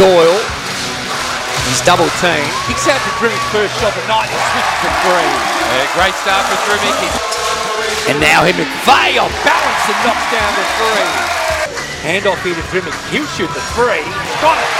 Doyle, he's double teamed, kicks out to Drmic's first shot at night, he switches to three. Yeah, great start for Drmic. And now him McVeigh off balance and knocks down the three. Hand off here to Grimmick, he'll shoot the three, got it.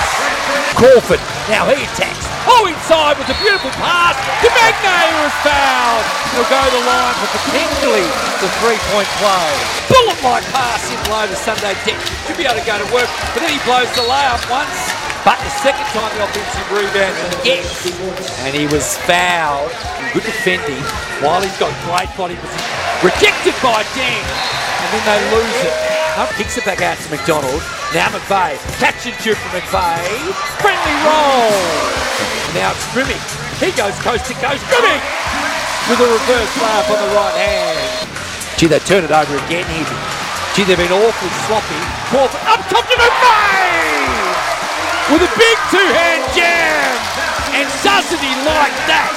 Crawford, now he attacks. Oh, inside with a beautiful pass. to Magnay was fouled. He'll go the line for potentially the three-point play. Bullet-like pass in below the Sunday Dech. Should be able to go to work, but then he blows the layup once. But the second time the offensive rebound gets. And he was fouled. Good defending while he's got great body position. Rejected by Deng. And then they lose it. Up kicks it back out to McDonald. Now McVeigh. Catch and shoot from McVeigh. Friendly roll. Now it's Drmic. He goes coast to coast. Drmic! With a reverse layup on the right hand. Gee, they turn it over again here. Gee, they've been awfully sloppy. Crawford up top to McVeigh! with a big two-hand jam. And does he like that?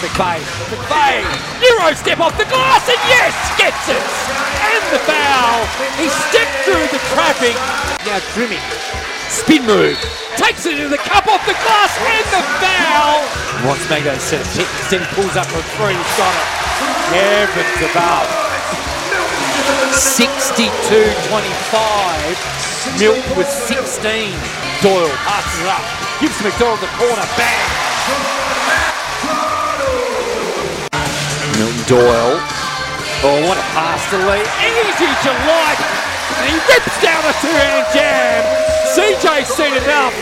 McVeigh, McVeigh, Euro step off the glass and yes, gets it. And the foul. He stepped through the traffic. Now Trimming, spin move, takes it in the cup off the glass and the foul. Wants Mango set of kicks, then pulls up for three, he's got it. Yeah, but 62 25. Milk with 16. Doyle passes it up. Gives McDonald the corner. Bang! Milton Doyle. Oh, what a pass to Lee. Easy July. And he rips down a two-hand jam. CJ's seen enough.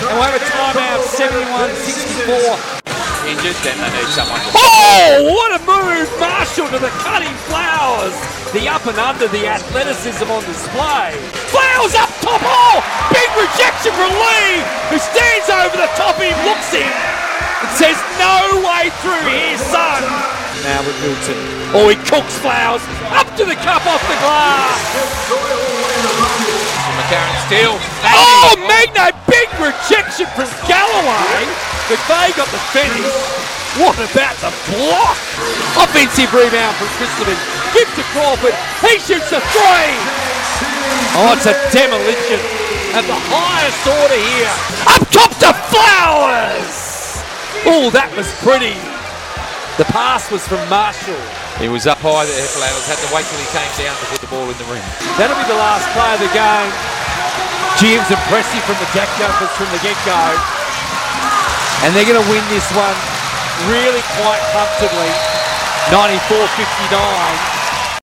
And we'll have a timeout, 71-64. Injured, then they need someone. Oh, what a move! Marshall to the cutting flowers. The up and under, the athleticism on display. Flowers up top. Oh, big rejection from Lee, who stands over the top. He looks in and says, no way through here, son. Now with Milton. Oh, he cooks Flowers up to the cup off the glass. McCarron still. Oh, Magno, big rejection from Galloway. McVeigh got the finish. What about the block? Offensive rebound from Christopher. Give to Crawford. He shoots a three. Oh, it's a demolition at the highest order here. Up top to Flowers. Oh, that was pretty. The pass was from Marshall. He was up high there, Flowers. Had to wait till he came down to put the ball in the ring. That'll be the last play of the game. Jim's impressive from the jack jumpers from the get-go. And they're going to win this one really quite comfortably. 94-59.